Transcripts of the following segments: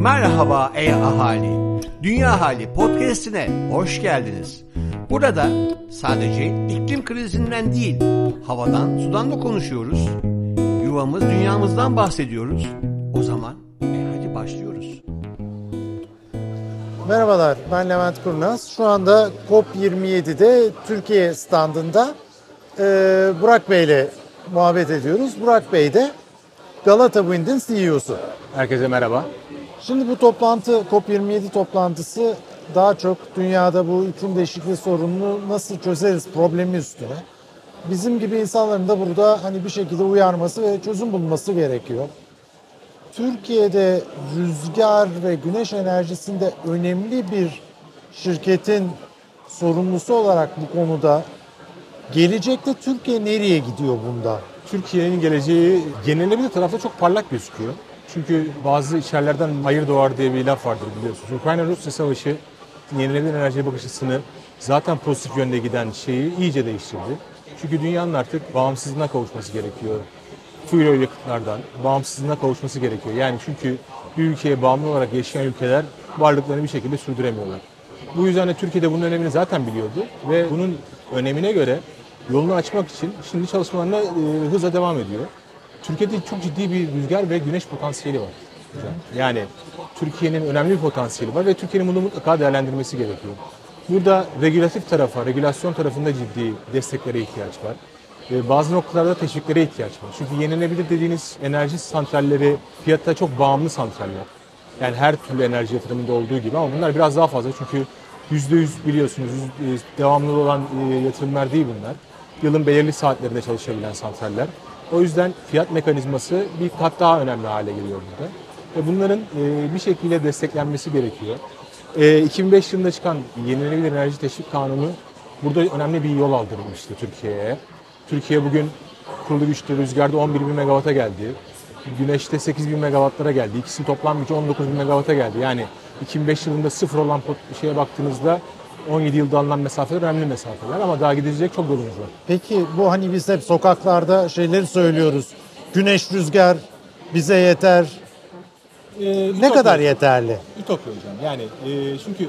Merhaba ey ahali. Dünya Hali podcast'ine hoş geldiniz. Burada sadece iklim krizinden değil, havadan, sudan da konuşuyoruz. Yuvamız, dünyamızdan bahsediyoruz. O zaman e hadi başlıyoruz. Merhabalar, ben Levent Kurnaz. Şu anda COP27'de Türkiye standında e, Burak Bey ile muhabbet ediyoruz. Burak Bey de Galata Wind'in CEO'su. Herkese merhaba. Şimdi bu toplantı, COP27 toplantısı daha çok dünyada bu iklim değişikliği sorununu nasıl çözeriz problemi üstüne. Bizim gibi insanların da burada hani bir şekilde uyarması ve çözüm bulması gerekiyor. Türkiye'de rüzgar ve güneş enerjisinde önemli bir şirketin sorumlusu olarak bu konuda gelecekte Türkiye nereye gidiyor bunda? Türkiye'nin geleceği yenilenebilir tarafta çok parlak gözüküyor. Çünkü bazı içerlerden hayır doğar diye bir laf vardır biliyorsunuz. Ukrayna-Rusya savaşı yenilenebilir enerjiye bakış açısını zaten pozitif yönde giden şeyi iyice değiştirdi. Çünkü dünyanın artık bağımsızlığına kavuşması gerekiyor. Fuel yakıtlardan bağımsızlığına kavuşması gerekiyor. Yani çünkü bir ülkeye bağımlı olarak yaşayan ülkeler varlıklarını bir şekilde sürdüremiyorlar. Bu yüzden de Türkiye'de bunun önemini zaten biliyordu ve bunun önemine göre yolunu açmak için şimdi çalışmalarına e, hızla devam ediyor. Türkiye'de çok ciddi bir rüzgar ve güneş potansiyeli var. Yani Türkiye'nin önemli bir potansiyeli var ve Türkiye'nin bunu mutlaka değerlendirmesi gerekiyor. Burada regülatif tarafa, regülasyon tarafında ciddi desteklere ihtiyaç var. E, Bazı noktalarda teşviklere ihtiyaç var. Çünkü yenilenebilir dediğiniz enerji santralleri fiyatta çok bağımlı santraller. Yani her türlü enerji yatırımında olduğu gibi ama bunlar biraz daha fazla çünkü %100 biliyorsunuz e, devamlı olan e, yatırımlar değil bunlar. Yılın belirli saatlerinde çalışabilen santraller. O yüzden fiyat mekanizması bir kat daha önemli hale geliyor burada. Ve bunların e, bir şekilde desteklenmesi gerekiyor. E, 2005 yılında çıkan Yenilenebilir Enerji Teşvik Kanunu burada önemli bir yol aldırmıştı Türkiye'ye. Türkiye bugün kurulu güçte rüzgarda 11 bin megawata geldi. Güneşte 8 bin megawattlara geldi. İkisinin toplam gücü 19 bin megawata geldi. Yani 2005 yılında sıfır olan şeye baktığınızda 17 yılda alınan mesafeler önemli mesafeler ama daha gidecek çok yolumuz var. Peki bu hani biz hep sokaklarda şeyleri söylüyoruz. Güneş, rüzgar bize yeter. Ne kadar yeterli? Ütopya hocam. Yani e, çünkü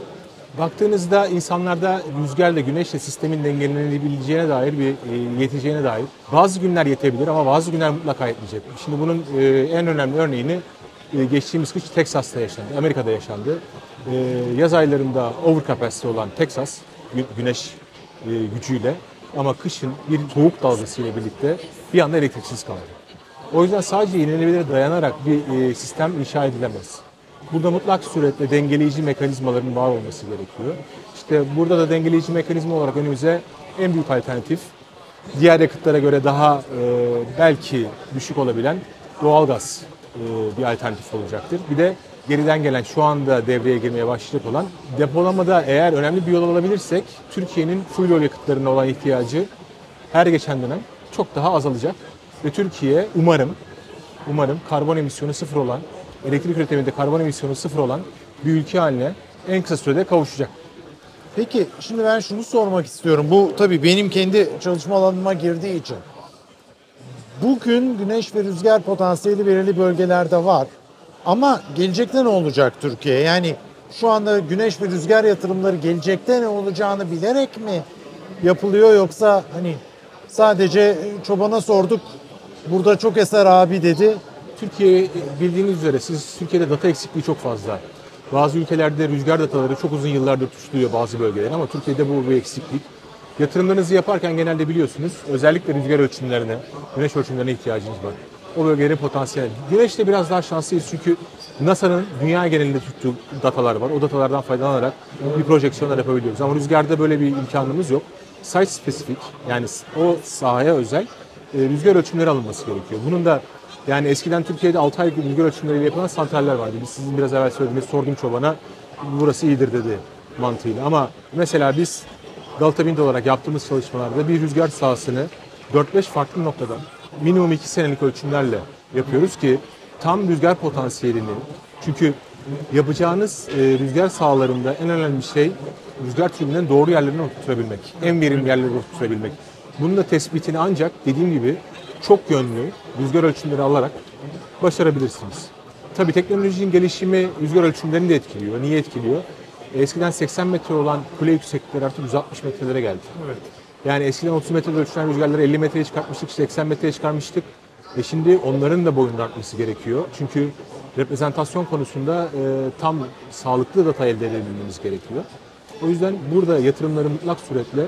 baktığınızda insanlarda rüzgarla güneşle sistemin dengelenebileceğine dair bir e, yeteceğine dair bazı günler yetebilir ama bazı günler mutlaka yetmeyecek. Şimdi bunun e, en önemli örneğini e, geçtiğimiz kış Teksas'ta yaşandı, Amerika'da yaşandı. E, yaz aylarında overcapacity olan gü- güneş e, gücüyle ama kışın bir soğuk dalgasıyla birlikte bir anda elektriksiz kaldı. O yüzden sadece yenilenebilire dayanarak bir e, sistem inşa edilemez. Burada mutlak suretle dengeleyici mekanizmaların var olması gerekiyor. İşte burada da dengeleyici mekanizma olarak önümüze en büyük alternatif diğer yakıtlara göre daha e, belki düşük olabilen doğalgaz bir alternatif olacaktır. Bir de geriden gelen şu anda devreye girmeye başlayacak olan depolamada eğer önemli bir yol alabilirsek Türkiye'nin fuel oil yakıtlarına olan ihtiyacı her geçen dönem çok daha azalacak. Ve Türkiye umarım umarım karbon emisyonu sıfır olan, elektrik üretiminde karbon emisyonu sıfır olan bir ülke haline en kısa sürede kavuşacak. Peki şimdi ben şunu sormak istiyorum. Bu tabii benim kendi çalışma alanıma girdiği için. Bugün güneş ve rüzgar potansiyeli belirli bölgelerde var. Ama gelecekte ne olacak Türkiye? Yani şu anda güneş ve rüzgar yatırımları gelecekte ne olacağını bilerek mi yapılıyor yoksa hani sadece çobana sorduk burada çok eser abi dedi. Türkiye bildiğiniz üzere siz Türkiye'de data eksikliği çok fazla. Bazı ülkelerde rüzgar dataları çok uzun yıllardır tutuluyor bazı bölgeler ama Türkiye'de bu bir eksiklik. Yatırımlarınızı yaparken genelde biliyorsunuz özellikle rüzgar ölçümlerine, güneş ölçümlerine ihtiyacınız var. O bölgelerin potansiyeli. Güneşte biraz daha şanslıyız çünkü NASA'nın dünya genelinde tuttuğu datalar var. O datalardan faydalanarak bir projeksiyonlar yapabiliyoruz. Ama rüzgarda böyle bir imkanımız yok. Site spesifik yani o sahaya özel e, rüzgar ölçümleri alınması gerekiyor. Bunun da yani eskiden Türkiye'de 6 aylık rüzgar ölçümleriyle yapılan santraller vardı. Biz sizin biraz evvel söylediğiniz sordum çobana burası iyidir dedi mantığıyla. Ama mesela biz Galata Wind olarak yaptığımız çalışmalarda bir rüzgar sahasını 4-5 farklı noktadan minimum 2 senelik ölçümlerle yapıyoruz ki tam rüzgar potansiyelini çünkü yapacağınız e, rüzgar sahalarında en önemli şey rüzgar türbininin doğru yerlerine oturtabilmek. En verimli yerlere oturtabilmek. Bunun da tespitini ancak dediğim gibi çok yönlü rüzgar ölçümleri alarak başarabilirsiniz. Tabii teknolojinin gelişimi rüzgar ölçümlerini de etkiliyor. Niye etkiliyor? Eskiden 80 metre olan kule yükseklikleri artık 160 metrelere geldi. Yani eskiden 30 metrede ölçülen rüzgarları 50 metreye çıkartmıştık, 80 metreye çıkarmıştık. E şimdi onların da boyunun artması gerekiyor. Çünkü reprezentasyon konusunda e, tam sağlıklı data elde edebilmemiz gerekiyor. O yüzden burada yatırımların mutlak suretle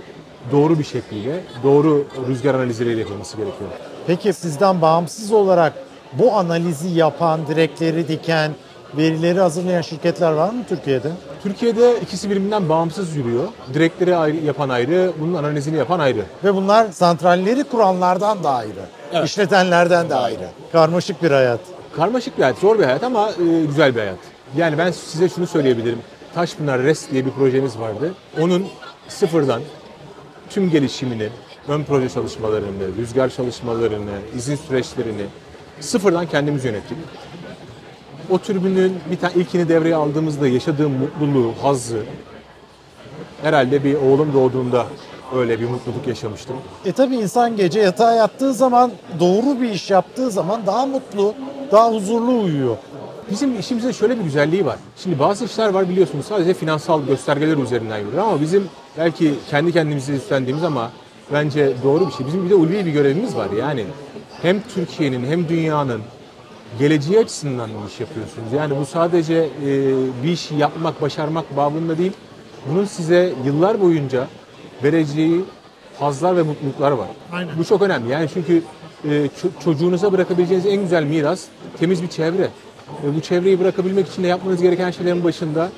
doğru bir şekilde, doğru rüzgar analizleriyle yapılması gerekiyor. Peki sizden bağımsız olarak bu analizi yapan, direkleri diken, verileri hazırlayan şirketler var mı Türkiye'de? Türkiye'de ikisi birbirinden bağımsız yürüyor. Direkleri ayrı, yapan ayrı, bunun analizini yapan ayrı. Ve bunlar santralleri kuranlardan da ayrı, işletenlerden de ayrı. Karmaşık bir hayat. Karmaşık bir hayat, zor bir hayat ama e, güzel bir hayat. Yani ben size şunu söyleyebilirim. Taşpınar REST diye bir projemiz vardı. Onun sıfırdan tüm gelişimini, ön proje çalışmalarını, rüzgar çalışmalarını, izin süreçlerini sıfırdan kendimiz yönettik. O türbünün bir tane ilkini devreye aldığımızda yaşadığım mutluluğu, hazzı herhalde bir oğlum doğduğunda öyle bir mutluluk yaşamıştım. E tabi insan gece yatağa yattığı zaman, doğru bir iş yaptığı zaman daha mutlu, daha huzurlu uyuyor. Bizim işimizin şöyle bir güzelliği var. Şimdi bazı işler var biliyorsunuz sadece finansal göstergeler üzerinden yürüyor ama bizim belki kendi kendimizi üstlendiğimiz ama bence doğru bir şey. Bizim bir de ulvi bir görevimiz var yani. Hem Türkiye'nin hem dünyanın geleceği açısından bir iş yapıyorsunuz. Yani bu sadece e, bir işi yapmak, başarmak babında değil. Bunun size yıllar boyunca vereceği hazlar ve mutluluklar var. Bu çok önemli. Yani çünkü e, ço- çocuğunuza bırakabileceğiniz en güzel miras temiz bir çevre. Ve bu çevreyi bırakabilmek için de yapmanız gereken şeylerin başında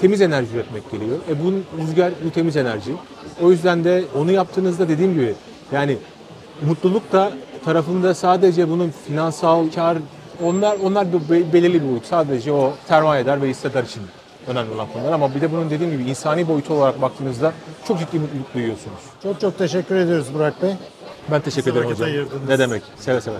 temiz enerji üretmek geliyor. E bu rüzgar bu temiz enerji. O yüzden de onu yaptığınızda dediğim gibi yani mutluluk da tarafında sadece bunun finansal kar onlar onlar bir be- belirli bir boyut. Sadece o termayeder ve hissedar için önemli olan konular ama bir de bunun dediğim gibi insani boyutu olarak baktığınızda çok ciddi mutluluk duyuyorsunuz. Çok çok teşekkür ediyoruz Burak Bey. Ben teşekkür ederim vakit hocam. ayırdınız. Ne demek? Seve seve.